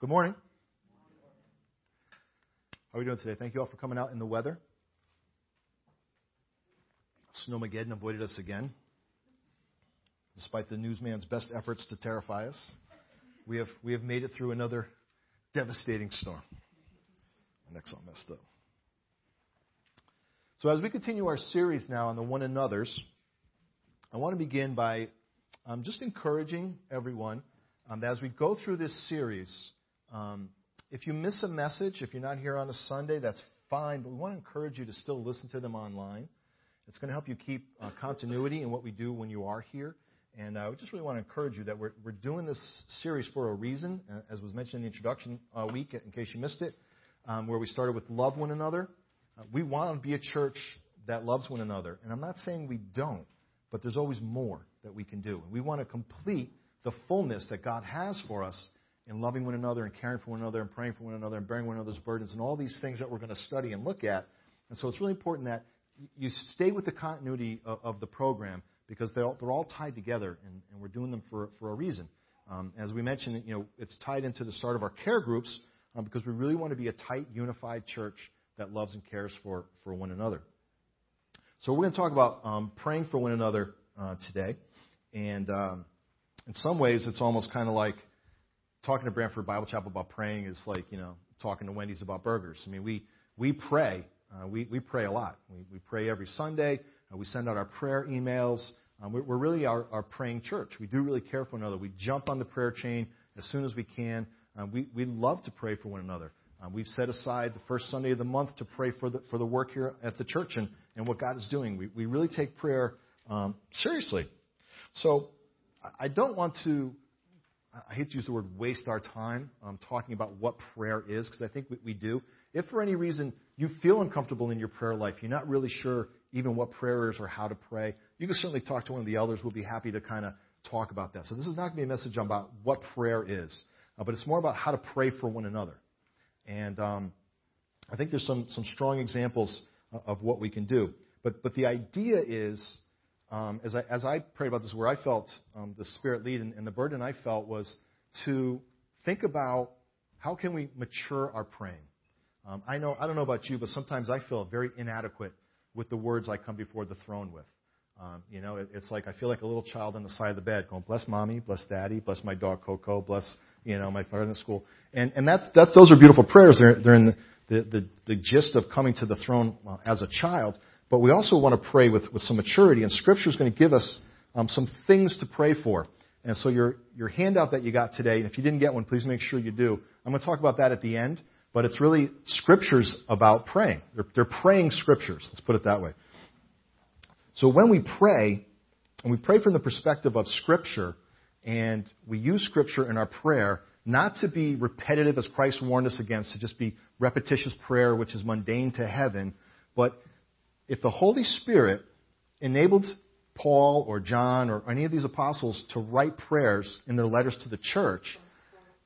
Good morning. How are we doing today? Thank you all for coming out in the weather. Snowmageddon avoided us again. Despite the newsman's best efforts to terrify us, we have, we have made it through another devastating storm. My neck's all messed up. So, as we continue our series now on the one another's, I want to begin by um, just encouraging everyone um, that as we go through this series, um, if you miss a message, if you're not here on a Sunday, that's fine, but we want to encourage you to still listen to them online. It's going to help you keep uh, continuity in what we do when you are here. And uh, we just really want to encourage you that we're, we're doing this series for a reason, uh, as was mentioned in the introduction uh, week, in case you missed it, um, where we started with love one another. Uh, we want to be a church that loves one another. And I'm not saying we don't, but there's always more that we can do. We want to complete the fullness that God has for us in loving one another and caring for one another and praying for one another and bearing one another's burdens and all these things that we're going to study and look at. And so it's really important that you stay with the continuity of, of the program because they're all, they're all tied together and, and, we're doing them for, for a reason. Um, as we mentioned, you know, it's tied into the start of our care groups um, because we really want to be a tight, unified church that loves and cares for, for one another. So we're going to talk about um, praying for one another uh, today. And um, in some ways, it's almost kind of like talking to Branford Bible Chapel about praying is like, you know, talking to Wendy's about burgers. I mean, we, we pray. Uh, we, we pray a lot. We, we pray every Sunday. Uh, we send out our prayer emails. Um, we're, we're really our, our praying church. We do really care for one another. We jump on the prayer chain as soon as we can. Um, we, we love to pray for one another. Um, we've set aside the first Sunday of the month to pray for the, for the work here at the church and, and what God is doing. We, we really take prayer um, seriously. So I don't want to I hate to use the word waste our time um, talking about what prayer is, because I think we, we do. If for any reason you feel uncomfortable in your prayer life, you're not really sure even what prayer is or how to pray, you can certainly talk to one of the elders. We'll be happy to kind of talk about that. So this is not going to be a message about what prayer is, uh, but it's more about how to pray for one another. And um, I think there's some, some strong examples uh, of what we can do. But, but the idea is um, as, I, as I prayed about this, where I felt um, the Spirit lead, and, and the burden I felt was to think about how can we mature our praying. Um, I know I don't know about you, but sometimes I feel very inadequate with the words I come before the throne with. Um, you know, it, it's like I feel like a little child on the side of the bed going, "Bless mommy, bless daddy, bless my dog Coco, bless you know my friend in school." And and that's that's those are beautiful prayers. They're they're in the the, the, the gist of coming to the throne uh, as a child. But we also want to pray with, with some maturity, and Scripture is going to give us um, some things to pray for. And so your, your handout that you got today, and if you didn't get one, please make sure you do. I'm going to talk about that at the end, but it's really scriptures about praying. They're, they're praying scriptures. Let's put it that way. So when we pray, and we pray from the perspective of Scripture, and we use Scripture in our prayer, not to be repetitive as Christ warned us against, to just be repetitious prayer, which is mundane to heaven, but if the Holy Spirit enabled Paul or John or any of these apostles to write prayers in their letters to the church,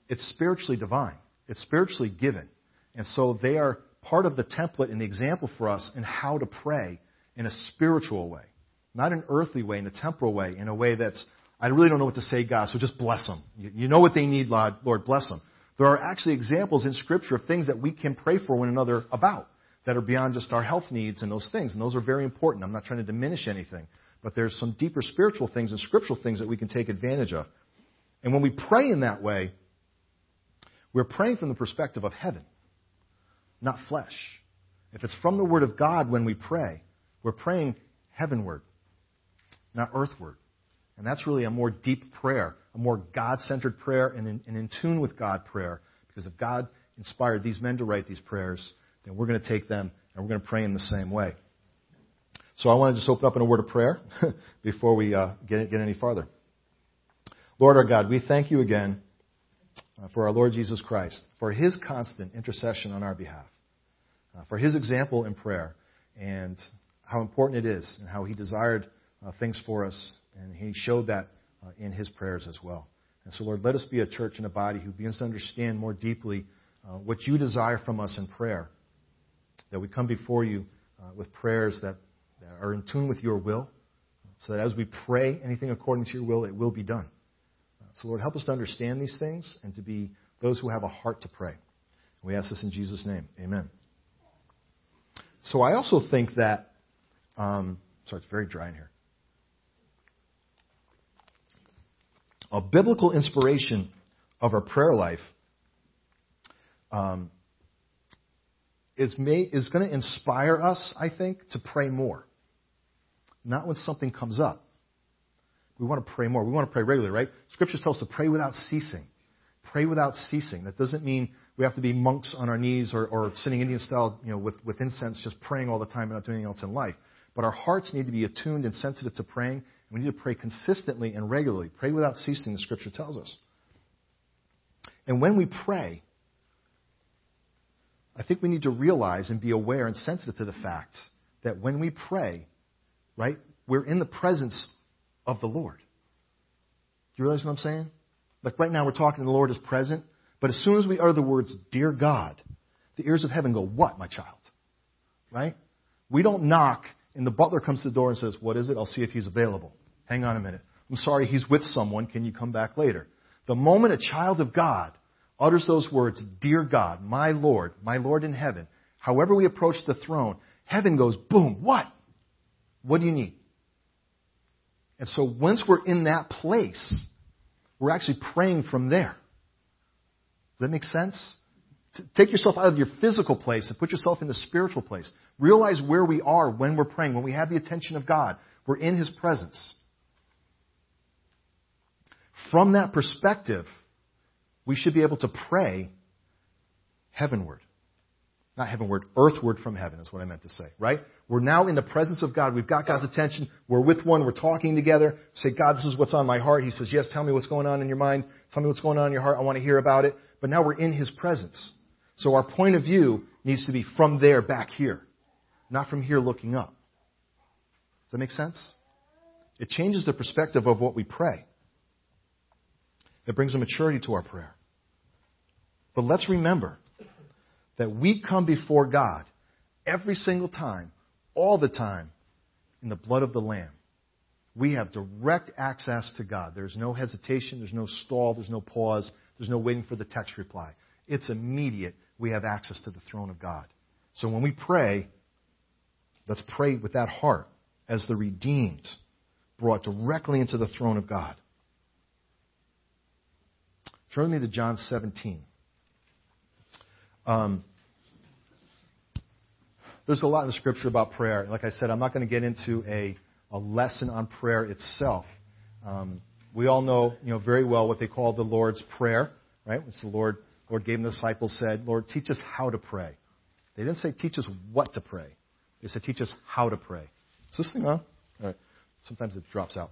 it's spiritually divine. It's spiritually given. And so they are part of the template and the example for us in how to pray in a spiritual way. Not an earthly way, in a temporal way, in a way that's, I really don't know what to say, God, so just bless them. You know what they need, Lord, bless them. There are actually examples in Scripture of things that we can pray for one another about that are beyond just our health needs and those things. And those are very important. I'm not trying to diminish anything. But there's some deeper spiritual things and scriptural things that we can take advantage of. And when we pray in that way, we're praying from the perspective of heaven, not flesh. If it's from the Word of God when we pray, we're praying heavenward, not earthward. And that's really a more deep prayer, a more God centered prayer, and in, and in tune with God prayer. Because if God inspired these men to write these prayers, then we're going to take them and we're going to pray in the same way. So I want to just open up in a word of prayer before we uh, get, get any farther. Lord our God, we thank you again uh, for our Lord Jesus Christ, for his constant intercession on our behalf, uh, for his example in prayer, and how important it is, and how he desired uh, things for us, and he showed that uh, in his prayers as well. And so, Lord, let us be a church and a body who begins to understand more deeply what you desire from us in prayer that we come before you uh, with prayers that, that are in tune with your will, so that as we pray anything according to your will, it will be done. Uh, so, Lord, help us to understand these things and to be those who have a heart to pray. We ask this in Jesus' name. Amen. So I also think that, um, sorry, it's very dry in here. A biblical inspiration of our prayer life um, is, is going to inspire us, I think, to pray more. Not when something comes up. We want to pray more. We want to pray regularly, right? Scripture tells us to pray without ceasing. Pray without ceasing. That doesn't mean we have to be monks on our knees or, or sitting Indian style, you know, with, with incense, just praying all the time and not doing anything else in life. But our hearts need to be attuned and sensitive to praying. and We need to pray consistently and regularly. Pray without ceasing, the Scripture tells us. And when we pray, I think we need to realize and be aware and sensitive to the fact that when we pray, right, we're in the presence of the Lord. Do you realize what I'm saying? Like right now, we're talking, the Lord is present, but as soon as we utter the words, Dear God, the ears of heaven go, What, my child? Right? We don't knock, and the butler comes to the door and says, What is it? I'll see if he's available. Hang on a minute. I'm sorry, he's with someone. Can you come back later? The moment a child of God utters those words, Dear God, my Lord, my Lord in heaven, however we approach the throne, heaven goes, boom, what? What do you need? And so once we're in that place, we're actually praying from there. Does that make sense? Take yourself out of your physical place and put yourself in the spiritual place. Realize where we are when we're praying, when we have the attention of God. We're in His presence. From that perspective, we should be able to pray heavenward. Not heavenward, earthward from heaven is what I meant to say, right? We're now in the presence of God. We've got God's attention. We're with one. We're talking together. Say, God, this is what's on my heart. He says, yes, tell me what's going on in your mind. Tell me what's going on in your heart. I want to hear about it. But now we're in His presence. So our point of view needs to be from there back here, not from here looking up. Does that make sense? It changes the perspective of what we pray. It brings a maturity to our prayer. But let's remember that we come before God every single time, all the time, in the blood of the Lamb. We have direct access to God. There's no hesitation, there's no stall, there's no pause, there's no waiting for the text reply. It's immediate. We have access to the throne of God. So when we pray, let's pray with that heart as the redeemed brought directly into the throne of God. Turn me to John 17. Um, there's a lot in the scripture about prayer. Like I said, I'm not going to get into a, a lesson on prayer itself. Um, we all know, you know very well what they call the Lord's Prayer, right? Which the Lord, Lord gave the disciples said, Lord, teach us how to pray. They didn't say teach us what to pray. They said teach us how to pray. Is this thing on? All right. Sometimes it drops out.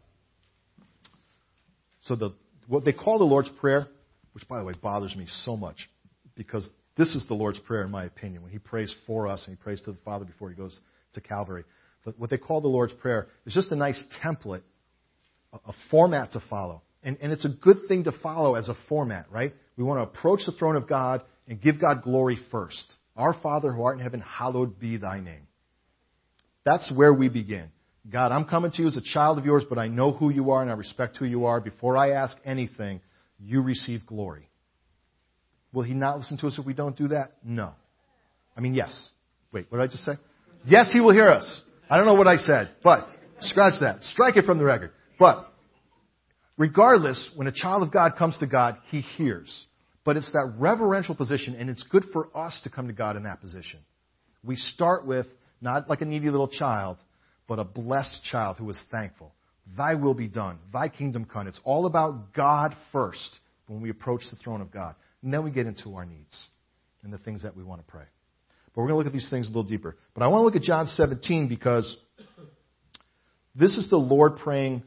So the what they call the Lord's Prayer, which by the way bothers me so much, because this is the Lord's Prayer, in my opinion, when He prays for us and He prays to the Father before He goes to Calvary. But what they call the Lord's Prayer is just a nice template, a format to follow. And, and it's a good thing to follow as a format, right? We want to approach the throne of God and give God glory first. Our Father who art in heaven, hallowed be thy name. That's where we begin. God, I'm coming to you as a child of yours, but I know who you are and I respect who you are. Before I ask anything, you receive glory. Will he not listen to us if we don't do that? No. I mean, yes. Wait, what did I just say? Yes, he will hear us. I don't know what I said, but scratch that. Strike it from the record. But regardless, when a child of God comes to God, he hears. But it's that reverential position, and it's good for us to come to God in that position. We start with not like a needy little child, but a blessed child who is thankful. Thy will be done. Thy kingdom come. It's all about God first when we approach the throne of God. And then we get into our needs and the things that we want to pray. But we're going to look at these things a little deeper. But I want to look at John 17 because this is the Lord praying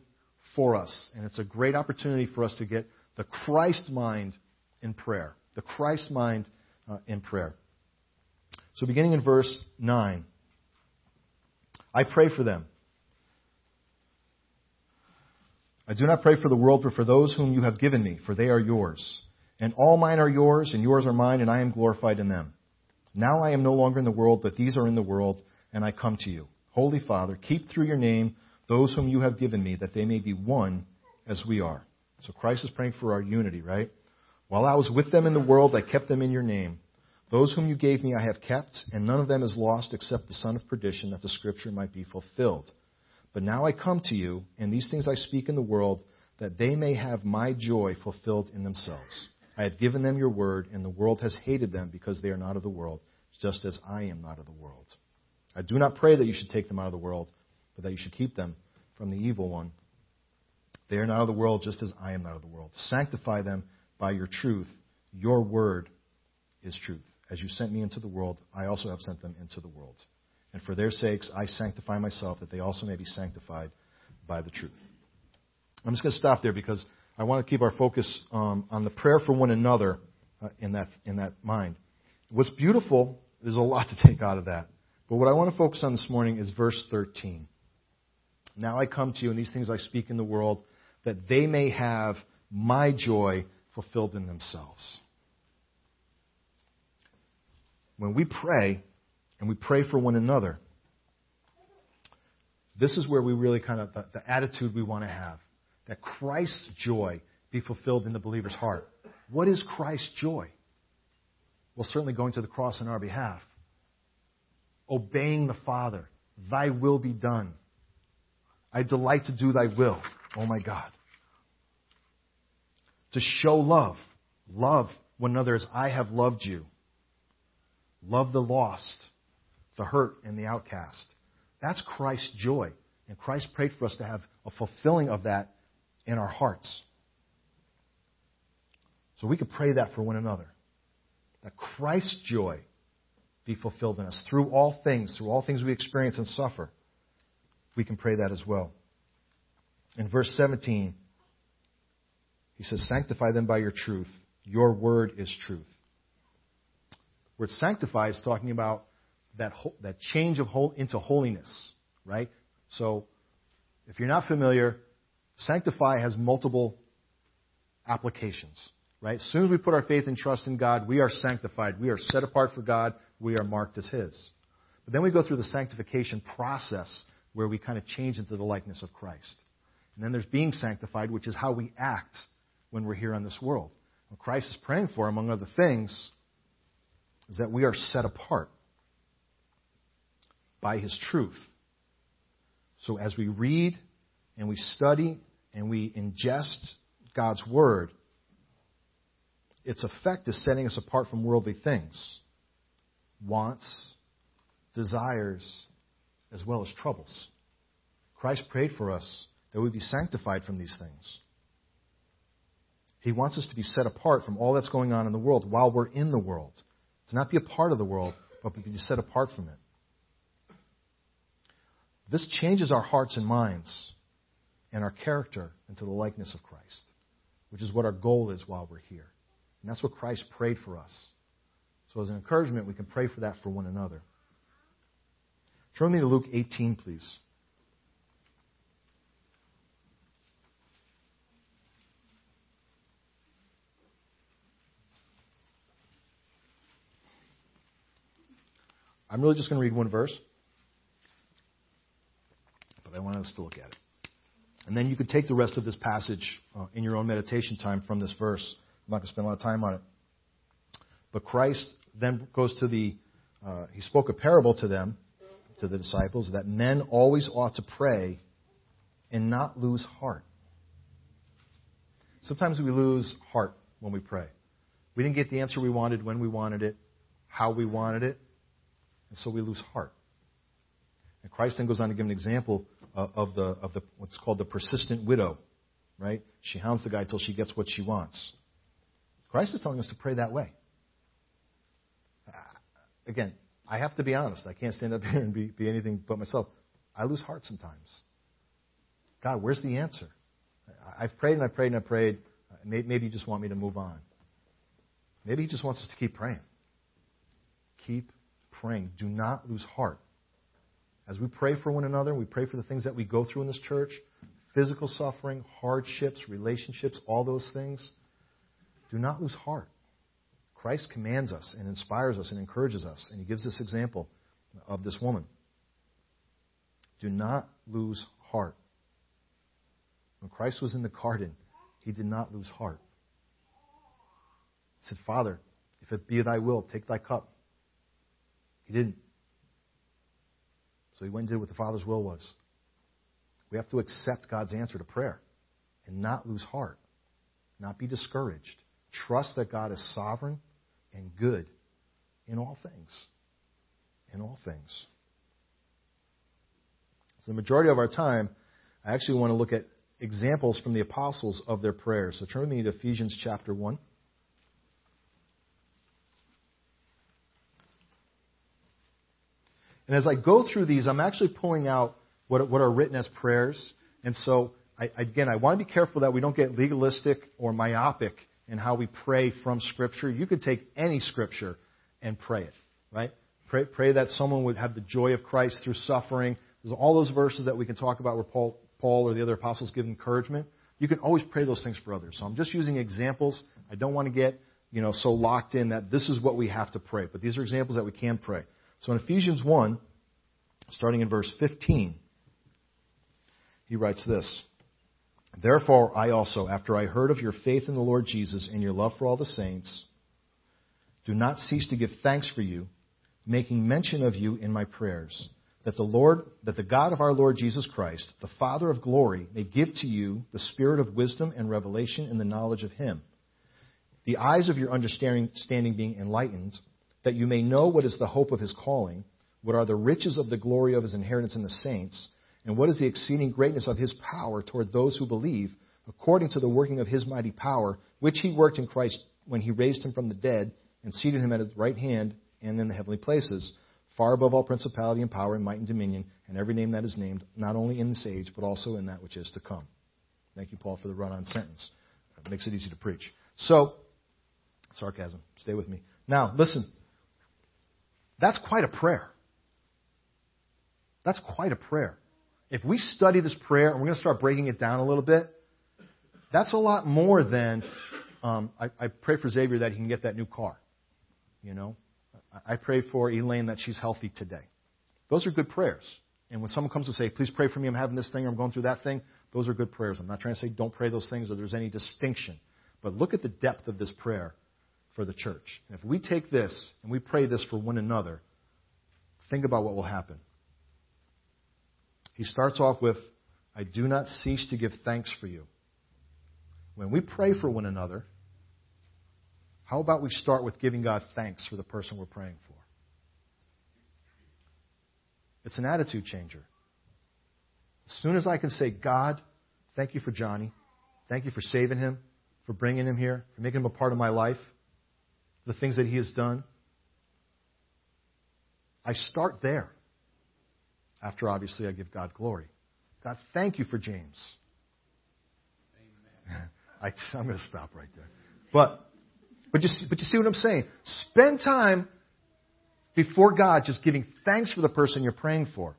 for us. And it's a great opportunity for us to get the Christ mind in prayer. The Christ mind uh, in prayer. So beginning in verse 9, I pray for them. I do not pray for the world, but for those whom you have given me, for they are yours. And all mine are yours, and yours are mine, and I am glorified in them. Now I am no longer in the world, but these are in the world, and I come to you. Holy Father, keep through your name those whom you have given me, that they may be one as we are. So Christ is praying for our unity, right? While I was with them in the world, I kept them in your name. Those whom you gave me I have kept, and none of them is lost except the son of perdition, that the scripture might be fulfilled. But now I come to you, and these things I speak in the world, that they may have my joy fulfilled in themselves. I have given them your word, and the world has hated them because they are not of the world, just as I am not of the world. I do not pray that you should take them out of the world, but that you should keep them from the evil one. They are not of the world, just as I am not of the world. Sanctify them by your truth. Your word is truth. As you sent me into the world, I also have sent them into the world. And for their sakes, I sanctify myself, that they also may be sanctified by the truth. I'm just going to stop there because I want to keep our focus um, on the prayer for one another uh, in, that, in that mind. What's beautiful, there's a lot to take out of that. But what I want to focus on this morning is verse 13. Now I come to you, and these things I speak in the world, that they may have my joy fulfilled in themselves. When we pray, and we pray for one another, this is where we really kind of, the, the attitude we want to have. That Christ's joy be fulfilled in the believer's heart. What is Christ's joy? Well, certainly going to the cross on our behalf. Obeying the Father. Thy will be done. I delight to do thy will. Oh my God. To show love. Love one another as I have loved you. Love the lost, the hurt, and the outcast. That's Christ's joy. And Christ prayed for us to have a fulfilling of that in our hearts. So we could pray that for one another. That Christ's joy be fulfilled in us through all things, through all things we experience and suffer. We can pray that as well. In verse 17, he says, Sanctify them by your truth. Your word is truth. Word sanctify is talking about that, that change of whole, into holiness, right? So, if you're not familiar, sanctify has multiple applications, right? As soon as we put our faith and trust in God, we are sanctified. We are set apart for God. We are marked as His. But then we go through the sanctification process where we kind of change into the likeness of Christ. And then there's being sanctified, which is how we act when we're here on this world. What Christ is praying for, among other things, is that we are set apart by His truth. So as we read and we study and we ingest God's Word, its effect is setting us apart from worldly things, wants, desires, as well as troubles. Christ prayed for us that we be sanctified from these things. He wants us to be set apart from all that's going on in the world while we're in the world. To not be a part of the world, but to be set apart from it. This changes our hearts and minds and our character into the likeness of Christ, which is what our goal is while we're here. And that's what Christ prayed for us. So, as an encouragement, we can pray for that for one another. Turn me to Luke 18, please. I'm really just going to read one verse, but I want us to look at it. And then you could take the rest of this passage uh, in your own meditation time from this verse. I'm not going to spend a lot of time on it. But Christ then goes to the, uh, he spoke a parable to them, to the disciples, that men always ought to pray and not lose heart. Sometimes we lose heart when we pray. We didn't get the answer we wanted when we wanted it, how we wanted it, and so we lose heart. And Christ then goes on to give an example Uh, of the, of the what's called the persistent widow, right? She hounds the guy till she gets what she wants. Christ is telling us to pray that way. Uh, again, I have to be honest. I can't stand up here and be, be anything but myself. I lose heart sometimes. God, where's the answer? I've prayed and I've prayed and I've prayed. Uh, maybe you just want me to move on. Maybe He just wants us to keep praying. Keep praying. Do not lose heart. As we pray for one another, we pray for the things that we go through in this church physical suffering, hardships, relationships, all those things. Do not lose heart. Christ commands us and inspires us and encourages us, and he gives this example of this woman. Do not lose heart. When Christ was in the garden, he did not lose heart. He said, Father, if it be thy will, take thy cup. He didn't. So he went and did what the Father's will was. We have to accept God's answer to prayer and not lose heart, not be discouraged. Trust that God is sovereign and good in all things. In all things. So the majority of our time, I actually want to look at examples from the apostles of their prayers. So turn with me to Ephesians chapter 1. And as I go through these, I'm actually pulling out what, what are written as prayers. And so, I, again, I want to be careful that we don't get legalistic or myopic in how we pray from Scripture. You could take any Scripture and pray it, right? Pray, pray that someone would have the joy of Christ through suffering. There's all those verses that we can talk about where Paul, Paul or the other apostles give encouragement. You can always pray those things for others. So I'm just using examples. I don't want to get you know so locked in that this is what we have to pray, but these are examples that we can pray. So in Ephesians 1, starting in verse 15, he writes this Therefore, I also, after I heard of your faith in the Lord Jesus and your love for all the saints, do not cease to give thanks for you, making mention of you in my prayers, that the Lord, that the God of our Lord Jesus Christ, the Father of glory, may give to you the spirit of wisdom and revelation in the knowledge of him, the eyes of your understanding being enlightened, that you may know what is the hope of his calling what are the riches of the glory of his inheritance in the saints? And what is the exceeding greatness of his power toward those who believe, according to the working of his mighty power, which he worked in Christ when he raised him from the dead and seated him at his right hand and in the heavenly places, far above all principality and power and might and dominion, and every name that is named, not only in this age, but also in that which is to come. Thank you, Paul, for the run on sentence. It makes it easy to preach. So, sarcasm. Stay with me. Now, listen. That's quite a prayer. That's quite a prayer. If we study this prayer, and we're going to start breaking it down a little bit, that's a lot more than um, I, I pray for Xavier that he can get that new car. You know, I pray for Elaine that she's healthy today. Those are good prayers. And when someone comes to say, please pray for me, I'm having this thing, or I'm going through that thing, those are good prayers. I'm not trying to say don't pray those things or there's any distinction. But look at the depth of this prayer for the church. And if we take this and we pray this for one another, think about what will happen. He starts off with, I do not cease to give thanks for you. When we pray for one another, how about we start with giving God thanks for the person we're praying for? It's an attitude changer. As soon as I can say, God, thank you for Johnny. Thank you for saving him, for bringing him here, for making him a part of my life, the things that he has done. I start there. After, obviously, I give God glory. God, thank you for James. I, am going to stop right there. But, but, you, but you see what I'm saying? Spend time before God just giving thanks for the person you're praying for.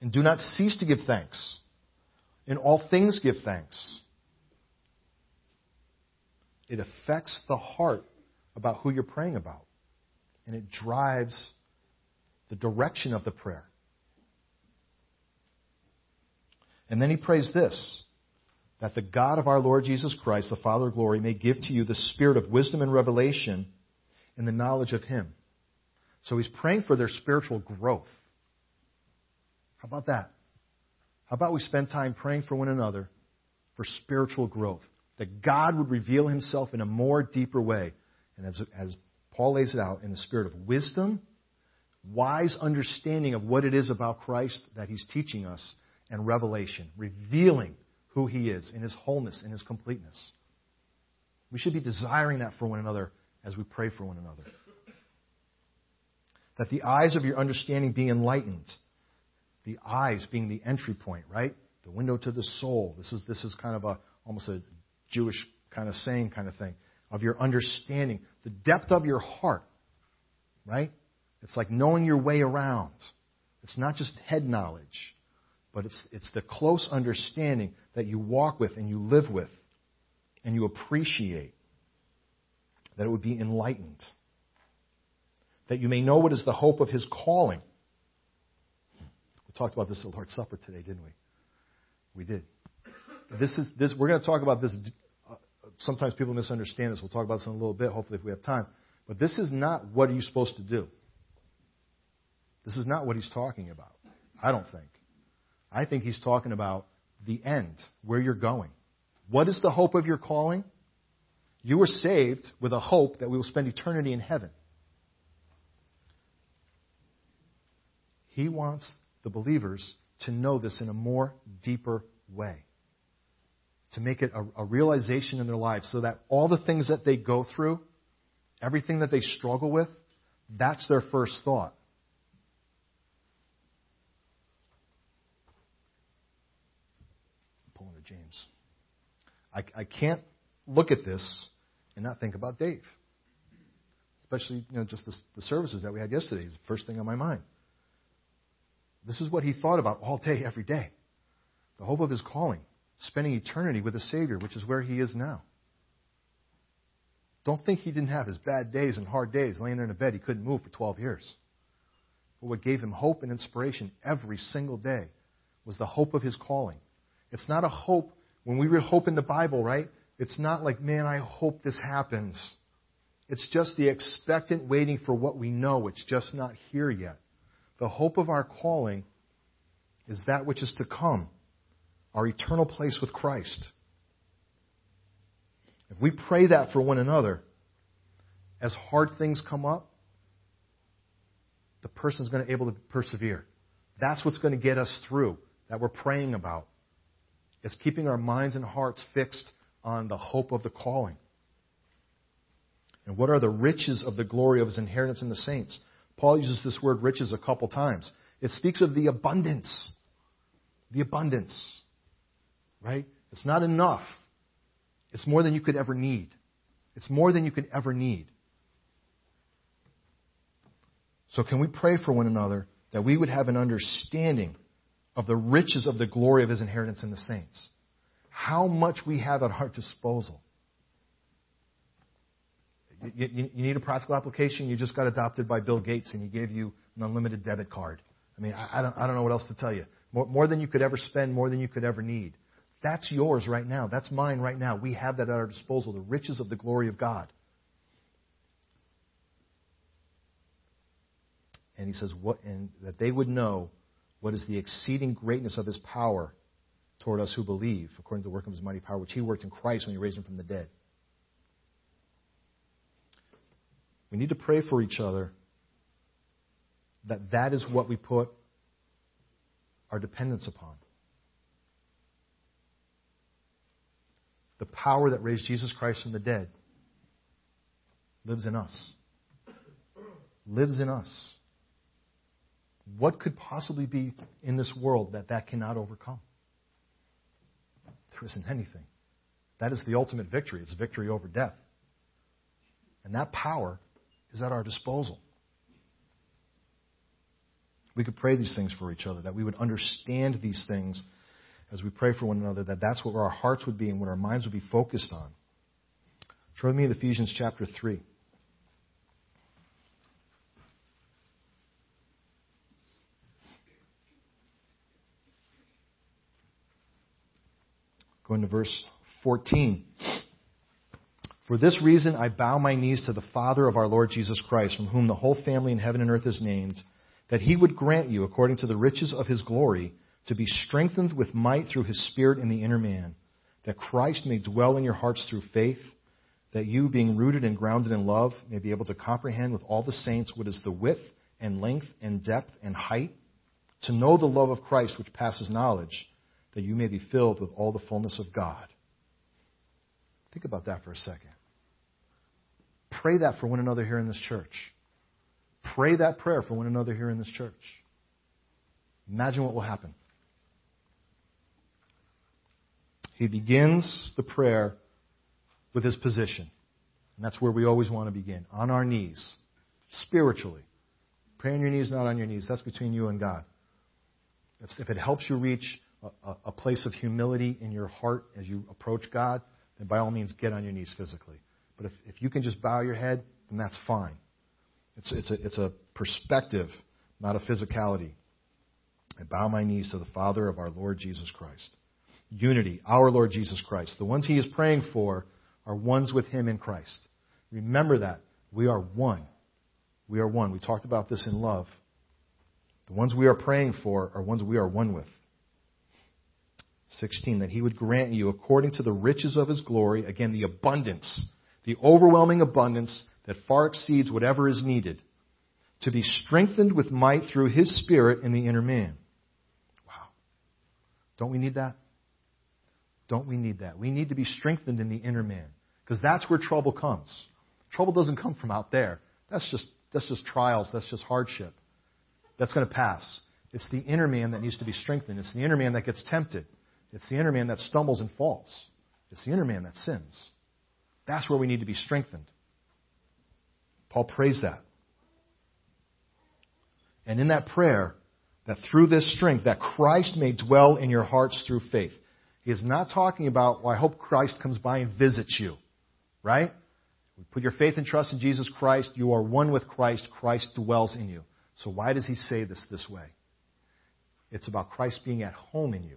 And do not cease to give thanks. In all things, give thanks. It affects the heart about who you're praying about. And it drives the direction of the prayer. And then he prays this that the God of our Lord Jesus Christ, the Father of glory, may give to you the spirit of wisdom and revelation in the knowledge of him. So he's praying for their spiritual growth. How about that? How about we spend time praying for one another for spiritual growth? That God would reveal himself in a more deeper way. And as, as Paul lays it out, in the spirit of wisdom wise understanding of what it is about Christ that he's teaching us, and revelation, revealing who he is in his wholeness, in his completeness. We should be desiring that for one another as we pray for one another. That the eyes of your understanding be enlightened. The eyes being the entry point, right? The window to the soul. This is, this is kind of a, almost a Jewish kind of saying kind of thing. Of your understanding. The depth of your heart, right? It's like knowing your way around. It's not just head knowledge, but it's, it's the close understanding that you walk with and you live with and you appreciate. That it would be enlightened. That you may know what is the hope of his calling. We talked about this at Lord's Supper today, didn't we? We did. This is this. We're going to talk about this sometimes people misunderstand this. We'll talk about this in a little bit, hopefully, if we have time. But this is not what are you supposed to do. This is not what he's talking about. I don't think. I think he's talking about the end, where you're going. What is the hope of your calling? You were saved with a hope that we will spend eternity in heaven. He wants the believers to know this in a more deeper way. To make it a, a, realization in their lives so that all the things that they go through, everything that they struggle with, that's their first thought. Pulling to James. I, I can't look at this and not think about Dave. Especially, you know, just the, the services that we had yesterday is the first thing on my mind. This is what he thought about all day, every day. The hope of his calling, spending eternity with the Savior, which is where he is now. Don't think he didn't have his bad days and hard days, laying there in a bed he couldn't move for 12 years. But what gave him hope and inspiration every single day was the hope of his calling. It's not a hope, when we read hope in the Bible, right? It's not like, man, I hope this happens. It's just the expectant waiting for what we know. It's just not here yet. The hope of our calling is that which is to come, our eternal place with Christ. If we pray that for one another, as hard things come up, the person is going to be able to persevere. That's what's going to get us through, that we're praying about. It's keeping our minds and hearts fixed on the hope of the calling. And what are the riches of the glory of his inheritance in the saints? Paul uses this word riches a couple times. It speaks of the abundance. The abundance. Right? It's not enough. It's more than you could ever need. It's more than you could ever need. So, can we pray for one another that we would have an understanding of the riches of the glory of his inheritance in the saints? how much we have at our disposal. You, you, you, need a practical application. You just got adopted by Bill Gates and he gave you an unlimited debit card. I mean, I, I, don't, I don't know what else to tell you. More, more than you could ever spend, more than you could ever need. That's yours right now. That's mine right now. We have that at our disposal, the riches of the glory of God. And he says, what, and that they would know what is the exceeding greatness of his power toward us who believe, according to the work of his mighty power, which he worked in Christ when he raised him from the dead. We need to pray for each other that that is what we put our dependence upon. The power that raised Jesus Christ from the dead lives in us. Lives in us. What could possibly be in this world that that cannot overcome? There isn't anything. That is the ultimate victory. It's victory over death. And that power is at our disposal. We could pray these things for each other, that we would understand these things as we pray for one another, that that's what our hearts would be and what our minds would be focused on. Turn with me to Ephesians chapter 3. Going to verse 14. For this reason I bow my knees to the Father of our Lord Jesus Christ, from whom the whole family in heaven and earth is named, that he would grant you, according to the riches of his glory, to be strengthened with might through his Spirit in the inner man, that Christ may dwell in your hearts through faith, that you, being rooted and grounded in love, may be able to comprehend with all the saints what is the width and length and depth and height, to know the love of Christ which passes knowledge that you may be filled with all the fullness of God. Think about that for a second. Pray that for one another here in this church. Pray that prayer for one another here in this church. Imagine what will happen. He begins the prayer with his position. And that's where we always want to begin on our knees, spiritually. Pray on your knees, not on your knees. That's between you and God. If it helps you reach a, a place of humility in your heart as you approach God, then by all means get on your knees physically. But if, if you can just bow your head, then that's fine. It's, it's, a, it's a perspective, not a physicality. I bow my knees to the Father of our Lord Jesus Christ. Unity, our Lord Jesus Christ. The ones he is praying for are ones with Him in Christ. Remember that. We are one. We are one. We talked about this in love. The ones we are praying for are ones we are one with. 16, that he would grant you, according to the riches of his glory, again, the abundance, the overwhelming abundance that far exceeds whatever is needed, to be strengthened with might through his spirit in the inner man. Wow. Don't we need that? Don't we need that? We need to be strengthened in the inner man, because that's where trouble comes. Trouble doesn't come from out there. That's just, that's just trials, that's just hardship. That's going to pass. It's the inner man that needs to be strengthened. It's the inner man that gets tempted. It's the inner man that stumbles and falls. It's the inner man that sins. That's where we need to be strengthened. Paul prays that. And in that prayer, that through this strength, that Christ may dwell in your hearts through faith. He is not talking about, well, I hope Christ comes by and visits you. Right? Put your faith and trust in Jesus Christ. You are one with Christ. Christ dwells in you. So why does he say this this way? It's about Christ being at home in you.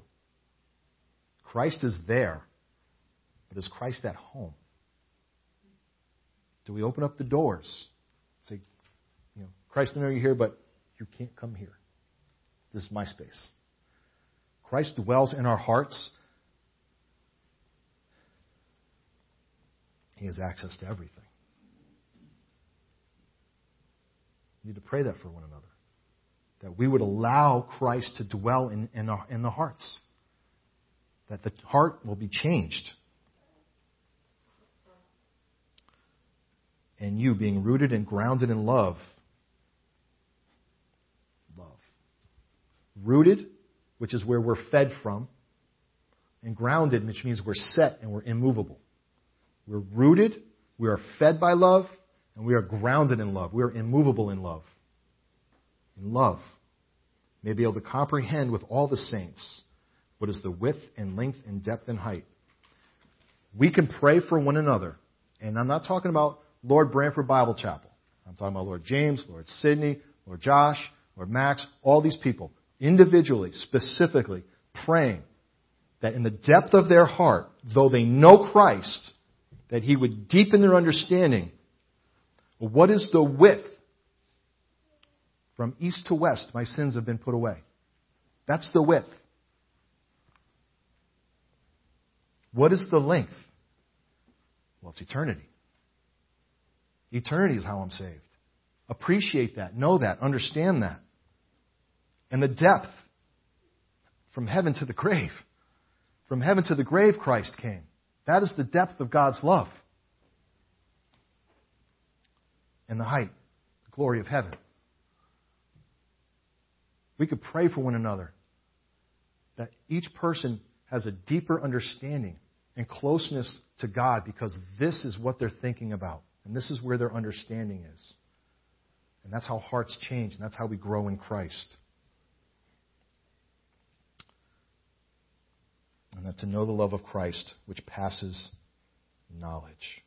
Christ is there, but is Christ at home? Do we open up the doors? Say, you know, Christ, I know you're here, but you can't come here. This is my space. Christ dwells in our hearts. He has access to everything. We need to pray that for one another. That we would allow Christ to dwell in, in, our, in the hearts. That the heart will be changed. And you being rooted and grounded in love. Love. Rooted, which is where we're fed from. And grounded, which means we're set and we're immovable. We're rooted, we are fed by love, and we are grounded in love. We are immovable in love. In love. May be able to comprehend with all the saints what is the width and length and depth and height. We can pray for one another. And I'm not talking about Lord Branford Bible Chapel. I'm talking about Lord James, Lord Sidney, Lord Josh, Lord Max, all these people, individually, specifically, praying that in the depth of their heart, though they know Christ, that He would deepen their understanding what is the width? From east to west, my sins have been put away. That's the width. What is the length? Well, it's eternity. Eternity is how I'm saved. Appreciate that, know that, understand that. And the depth from heaven to the grave. From heaven to the grave, Christ came. That is the depth of God's love and the height, the glory of heaven. We could pray for one another that each person has a deeper understanding and closeness to God because this is what they're thinking about and this is where their understanding is. And that's how hearts change and that's how we grow in Christ. And that to know the love of Christ which passes knowledge.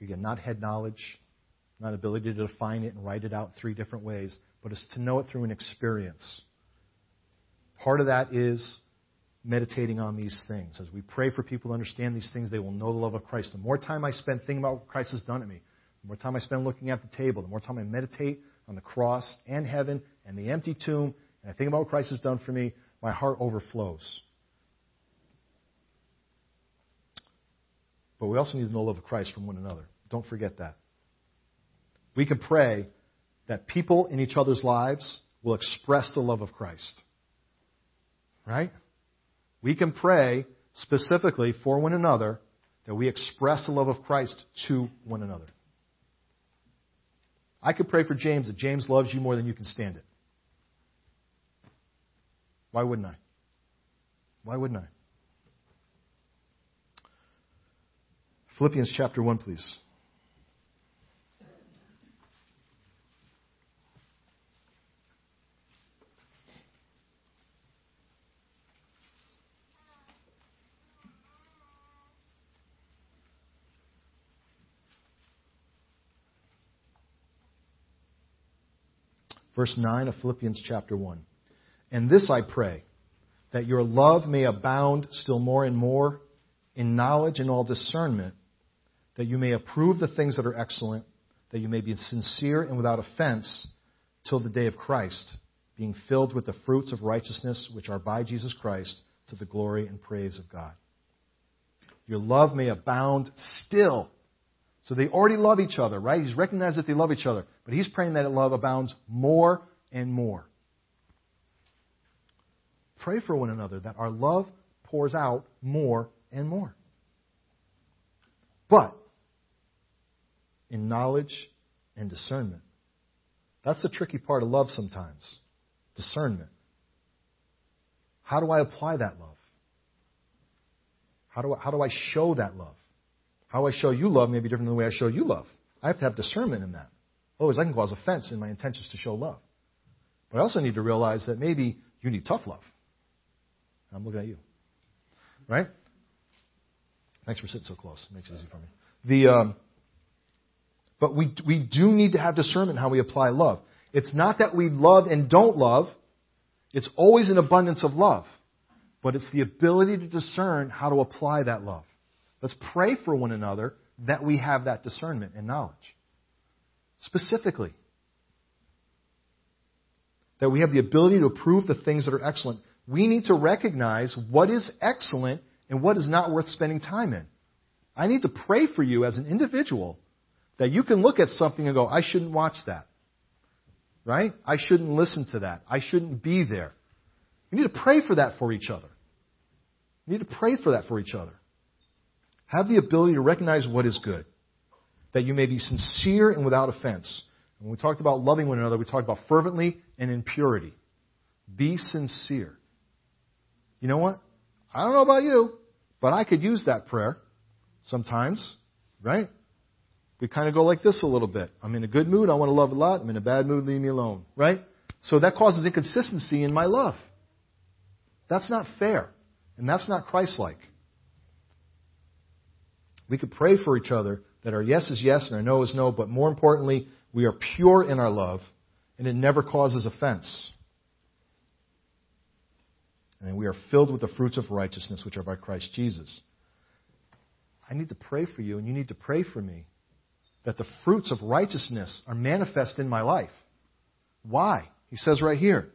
Again, not head knowledge, not ability to define it and write it out three different ways, but it's to know it through an experience. Part of that is meditating on these things. As we pray for people to understand these things, they will know the love of Christ. The more time I spend thinking about what Christ has done to me, the more time I spend looking at the table, the more time I meditate on the cross and heaven and the empty tomb, and I think about what Christ has done for me, my heart overflows. But we also need to know the love of Christ from one another. Don't forget that. We can pray that people in each other's lives will express the love of Christ. Right? We can pray specifically for one another that we express the love of Christ to one another. I could pray for James that James loves you more than you can stand it. Why wouldn't I? Why wouldn't I? Philippians chapter 1, please. Verse 9 of Philippians chapter 1. And this I pray, that your love may abound still more and more in knowledge and all discernment, that you may approve the things that are excellent, that you may be sincere and without offense till the day of Christ, being filled with the fruits of righteousness which are by Jesus Christ to the glory and praise of God. Your love may abound still. So they already love each other, right? He's recognized that they love each other, but he's praying that love abounds more and more. Pray for one another that our love pours out more and more. But in knowledge and discernment. That's the tricky part of love sometimes discernment. How do I apply that love? How do I, how do I show that love? How I show you love may be different than the way I show you love. I have to have discernment in that. Otherwise, I can cause offense in my intentions to show love. But I also need to realize that maybe you need tough love. I'm looking at you. Right? Thanks for sitting so close. It makes it easy for me. The, um, but we, we do need to have discernment how we apply love. It's not that we love and don't love. It's always an abundance of love. But it's the ability to discern how to apply that love. Let's pray for one another that we have that discernment and knowledge. Specifically, that we have the ability to approve the things that are excellent. We need to recognize what is excellent and what is not worth spending time in. I need to pray for you as an individual that you can look at something and go, I shouldn't watch that. Right? I shouldn't listen to that. I shouldn't be there. We need to pray for that for each other. We need to pray for that for each other. Have the ability to recognize what is good, that you may be sincere and without offense. When we talked about loving one another, we talked about fervently and in purity. Be sincere. You know what? I don't know about you, but I could use that prayer sometimes, right? We kind of go like this a little bit. I'm in a good mood, I want to love a lot. I'm in a bad mood, leave me alone, right? So that causes inconsistency in my love. That's not fair, and that's not Christ like. We could pray for each other that our yes is yes and our no is no, but more importantly, we are pure in our love and it never causes offense. And we are filled with the fruits of righteousness which are by Christ Jesus. I need to pray for you and you need to pray for me that the fruits of righteousness are manifest in my life. Why? He says right here,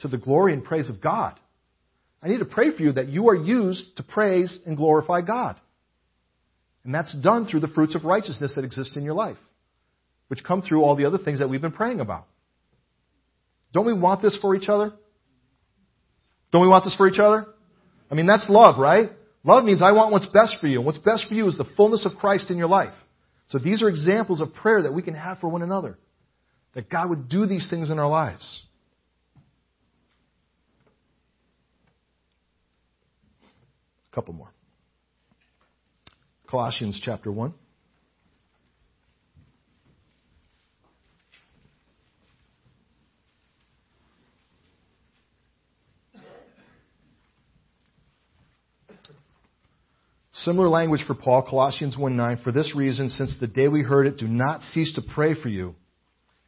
to the glory and praise of God. I need to pray for you that you are used to praise and glorify God. And that's done through the fruits of righteousness that exist in your life, which come through all the other things that we've been praying about. Don't we want this for each other? Don't we want this for each other? I mean, that's love, right? Love means I want what's best for you. And what's best for you is the fullness of Christ in your life. So these are examples of prayer that we can have for one another. That God would do these things in our lives. A couple more. Colossians chapter 1. Similar language for Paul, Colossians 1:9. For this reason, since the day we heard it, do not cease to pray for you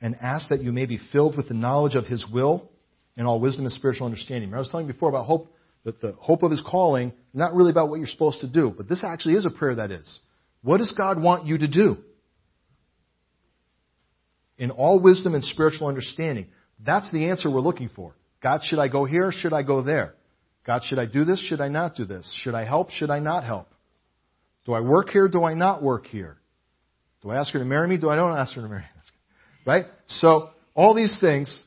and ask that you may be filled with the knowledge of his will and all wisdom and spiritual understanding. I was telling you before about hope, that the hope of his calling, not really about what you're supposed to do, but this actually is a prayer that is. What does God want you to do? In all wisdom and spiritual understanding. That's the answer we're looking for. God, should I go here? Should I go there? God, should I do this? Should I not do this? Should I help? Should I not help? Do I work here? Do I not work here? Do I ask her to marry me? Do I don't ask her to marry me? Right? So, all these things,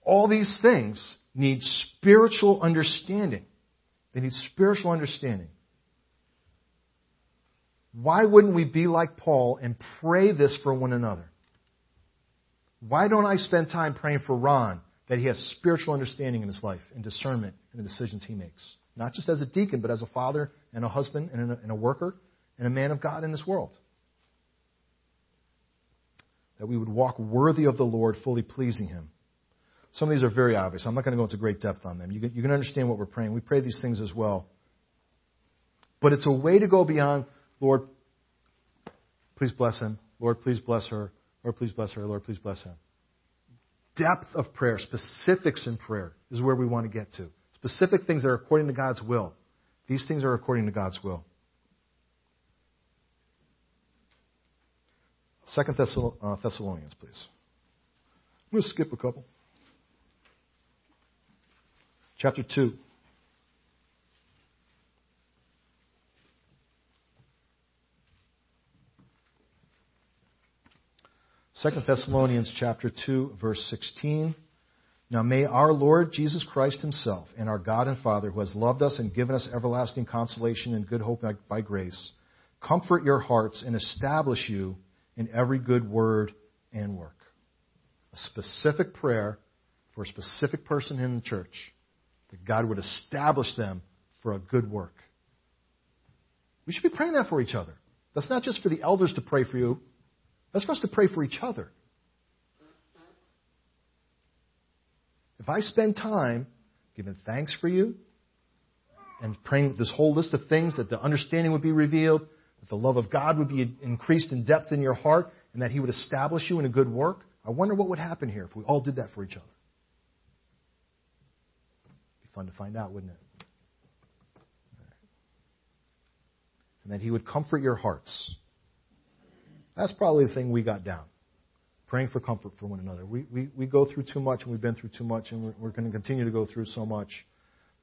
all these things need spiritual understanding. They need spiritual understanding. Why wouldn't we be like Paul and pray this for one another? Why don't I spend time praying for Ron that he has spiritual understanding in his life and discernment in the decisions he makes? Not just as a deacon, but as a father and a husband and a, and a worker and a man of God in this world. That we would walk worthy of the Lord, fully pleasing Him. Some of these are very obvious. I'm not going to go into great depth on them. You can, understand what we're praying. We pray these things as well. But it's a way to go beyond, Lord, please bless him. Lord, please bless her. Lord, please bless her. Lord, please bless him. Depth of prayer, specifics in prayer is where we want to get to. specific things that are according to God's will. These things are according to God's will. Second uh, Thessalonians, please. I'm going to skip a couple. Chapter 2. Second Thessalonians chapter 2 verse 16. Now may our Lord Jesus Christ himself and our God and Father who has loved us and given us everlasting consolation and good hope by, by grace comfort your hearts and establish you in every good word and work. A specific prayer for a specific person in the church that God would establish them for a good work. We should be praying that for each other. That's not just for the elders to pray for you. That's for us to pray for each other. If I spend time giving thanks for you and praying this whole list of things that the understanding would be revealed, that the love of God would be increased in depth in your heart, and that He would establish you in a good work, I wonder what would happen here if we all did that for each other. It'd be fun to find out, wouldn't it? And that He would comfort your hearts. That's probably the thing we got down. Praying for comfort for one another. We, we, we go through too much, and we've been through too much, and we're, we're going to continue to go through so much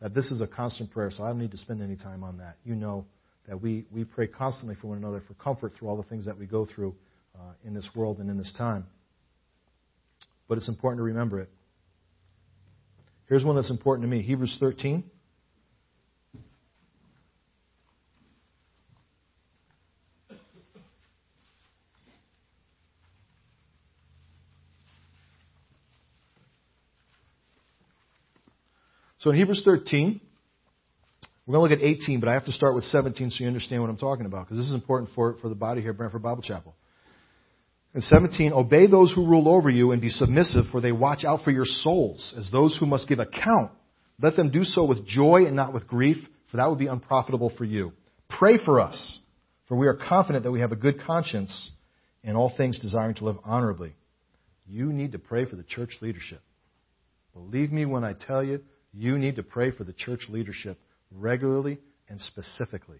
that this is a constant prayer, so I don't need to spend any time on that. You know that we, we pray constantly for one another for comfort through all the things that we go through uh, in this world and in this time. But it's important to remember it. Here's one that's important to me Hebrews 13. So in Hebrews 13, we're going to look at 18, but I have to start with 17 so you understand what I'm talking about, because this is important for, for the body here at Branford Bible Chapel. In 17, obey those who rule over you and be submissive, for they watch out for your souls as those who must give account. Let them do so with joy and not with grief, for that would be unprofitable for you. Pray for us, for we are confident that we have a good conscience in all things desiring to live honorably. You need to pray for the church leadership. Believe me when I tell you, you need to pray for the church leadership regularly and specifically.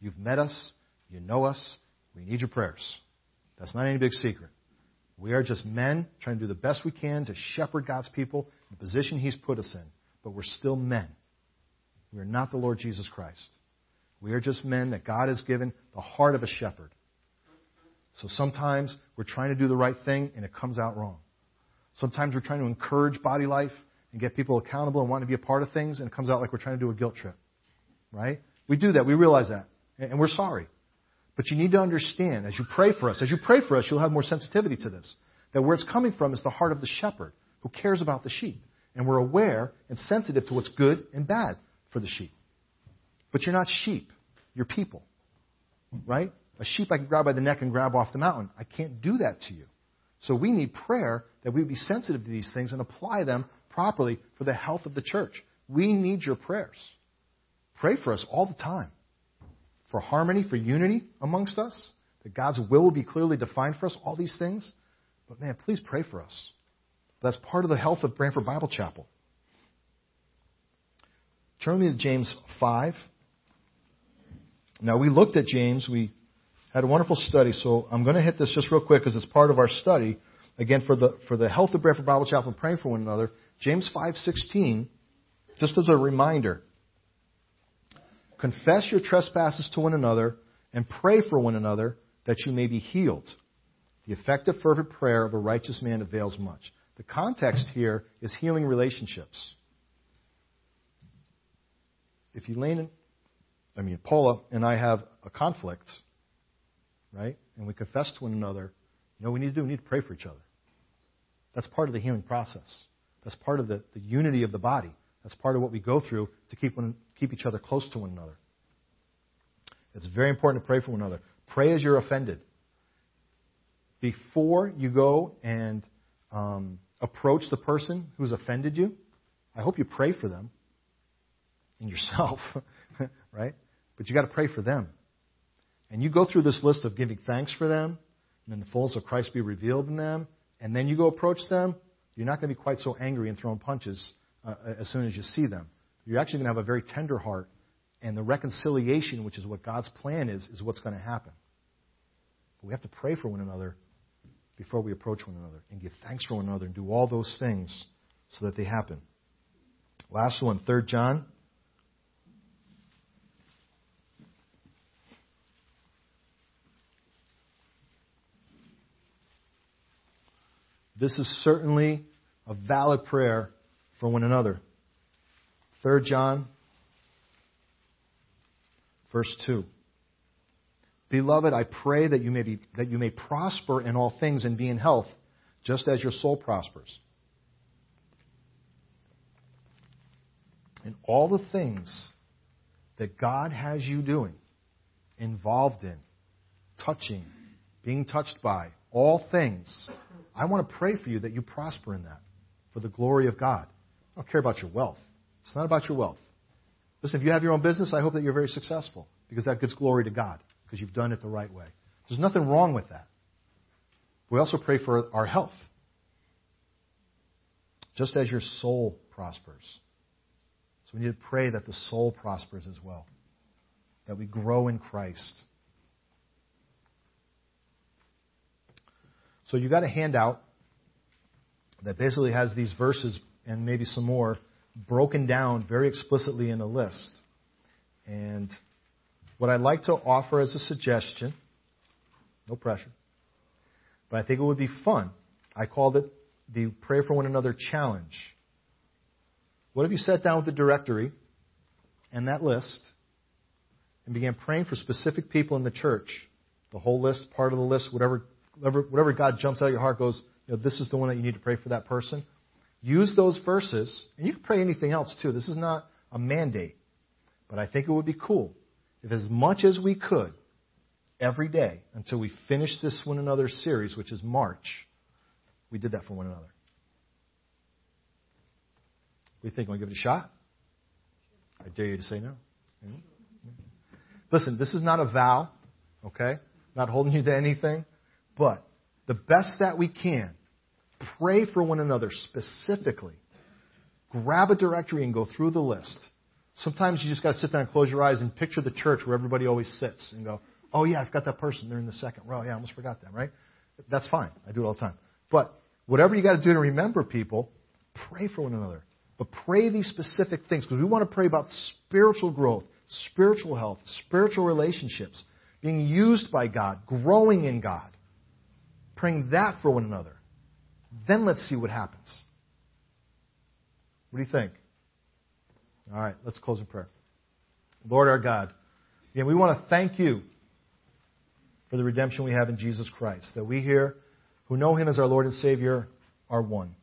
You've met us. You know us. We need your prayers. That's not any big secret. We are just men trying to do the best we can to shepherd God's people in the position He's put us in. But we're still men. We are not the Lord Jesus Christ. We are just men that God has given the heart of a shepherd. So sometimes we're trying to do the right thing and it comes out wrong. Sometimes we're trying to encourage body life and get people accountable and want to be a part of things and it comes out like we're trying to do a guilt trip right? We do that. We realize that. And we're sorry. But you need to understand, as you pray for us, as you pray for us, you'll have more sensitivity to this. That where it's coming from is the heart of the shepherd who cares about the sheep. And we're aware and sensitive to what's good and bad for the sheep. But you're not sheep. You're people. Right? A sheep I can grab by the neck and grab off the mountain. I can't do that to you. So we need prayer that we be sensitive to these things and apply them properly for the health of the church. We need your prayers. Pray for us all the time. For harmony, for unity amongst us, that God's will will be clearly defined for us, all these things. But man, please pray for us. That's part of the health of Branford Bible Chapel. Turn me to James 5. Now, we looked at James. We had a wonderful study, so I'm going to hit this just real quick because it's part of our study. Again, for the, for the health of Branford Bible Chapel and praying for one another, James 5.16, just as a reminder, Confess your trespasses to one another and pray for one another that you may be healed. The effective, fervent prayer of a righteous man avails much. The context here is healing relationships. If Elaine, I mean, Paula and I have a conflict, right, and we confess to one another, you know we need to do? We need to pray for each other. That's part of the healing process. That's part of the, the unity of the body. That's part of what we go through to keep, one, keep each other close to one another. It's very important to pray for one another. Pray as you're offended. Before you go and um, approach the person who's offended you, I hope you pray for them and yourself, right? But you got to pray for them. And you go through this list of giving thanks for them, and then the fullness of Christ be revealed in them, and then you go approach them, you're not going to be quite so angry and throwing punches uh, as soon as you see them. You're actually going to have a very tender heart, and the reconciliation, which is what God's plan is, is what's going to happen. But we have to pray for one another before we approach one another and give thanks for one another and do all those things so that they happen. Last one, 3 John. This is certainly a valid prayer for one another. 3 John, verse 2. Beloved, I pray that you may, be, that you may prosper in all things and be in health, just as your soul prospers. In all the things that God has you doing, involved in, touching, being touched by, all things, I want to pray for you that you prosper in that for the glory of God. I don't care about your wealth. It's not about your wealth. Listen, if you have your own business, I hope that you're very successful because that gives glory to God because you've done it the right way. There's nothing wrong with that. We also pray for our health. Just as your soul prospers. So we need to pray that the soul prospers as well. That we grow in Christ. So you've got a handout that basically has these verses and maybe some more broken down very explicitly in a list. And what I'd like to offer as a suggestion, no pressure, but I think it would be fun. I called it the Pray for One Another Challenge. What if you sat down with the directory and that list and began praying for specific people in the church? The whole list, part of the list, whatever, whatever, God jumps out of your heart goes, you know, this is the one that you need to pray for that person. Use those verses, and you can pray anything else too. This is not a mandate. But I think it would be cool if as much as we could every day until we finish this one another series, which is March, we did that for one another. We think, want to give it a shot? I dare you to say no. Listen, this is not a vow, okay? Not holding you to anything, but the best that we can, pray for one another specifically. Grab a directory and go through the list. Sometimes you just got to sit down and close your eyes and picture the church where everybody always sits and go, oh, yeah, I've got that person. They're in the second row. Yeah, I almost forgot them, right? That's fine. I do it all the time. But whatever you got to do to remember people, pray for one another. But pray these specific things because we want to pray about spiritual growth, spiritual health, spiritual relationships, being used by God, growing in God. Praying that for one another. Then let's see what happens. What do you think? All right, let's close in prayer. Lord our God, again, we want to thank you for the redemption we have in Jesus Christ, that we here who know him as our Lord and Savior are one.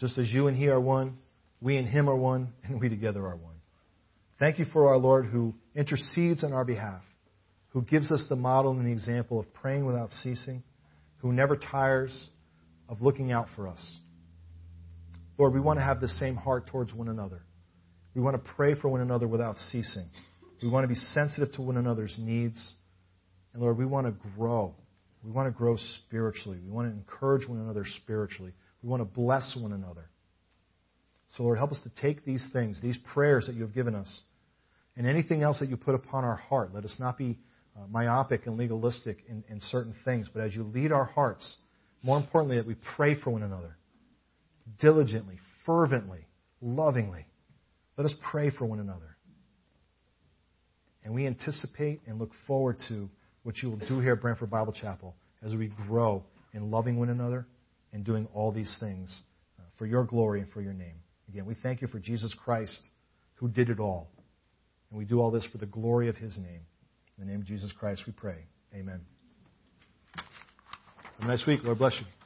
Just as you and he are one, we and him are one, and we together are one. Thank you for our Lord who intercedes on our behalf, who gives us the model and the example of praying without ceasing, who never tires of looking out for us. Lord, we want to have the same heart towards one another. We want to pray for one another without ceasing. We want to be sensitive to one another's needs. And Lord, we want to grow. We want to grow spiritually. We want to encourage one another spiritually. We want to bless one another. So, Lord, help us to take these things, these prayers that you have given us, and anything else that you put upon our heart. Let us not be uh, myopic and legalistic in, in certain things, but as you lead our hearts, more importantly, that we pray for one another diligently, fervently, lovingly. Let us pray for one another. And we anticipate and look forward to what you will do here at Branford Bible Chapel as we grow in loving one another and doing all these things uh, for your glory and for your name. Again, we thank you for Jesus Christ who did it all. And we do all this for the glory of his name. In the name of Jesus Christ, we pray. Amen. Have a nice week. Lord bless you.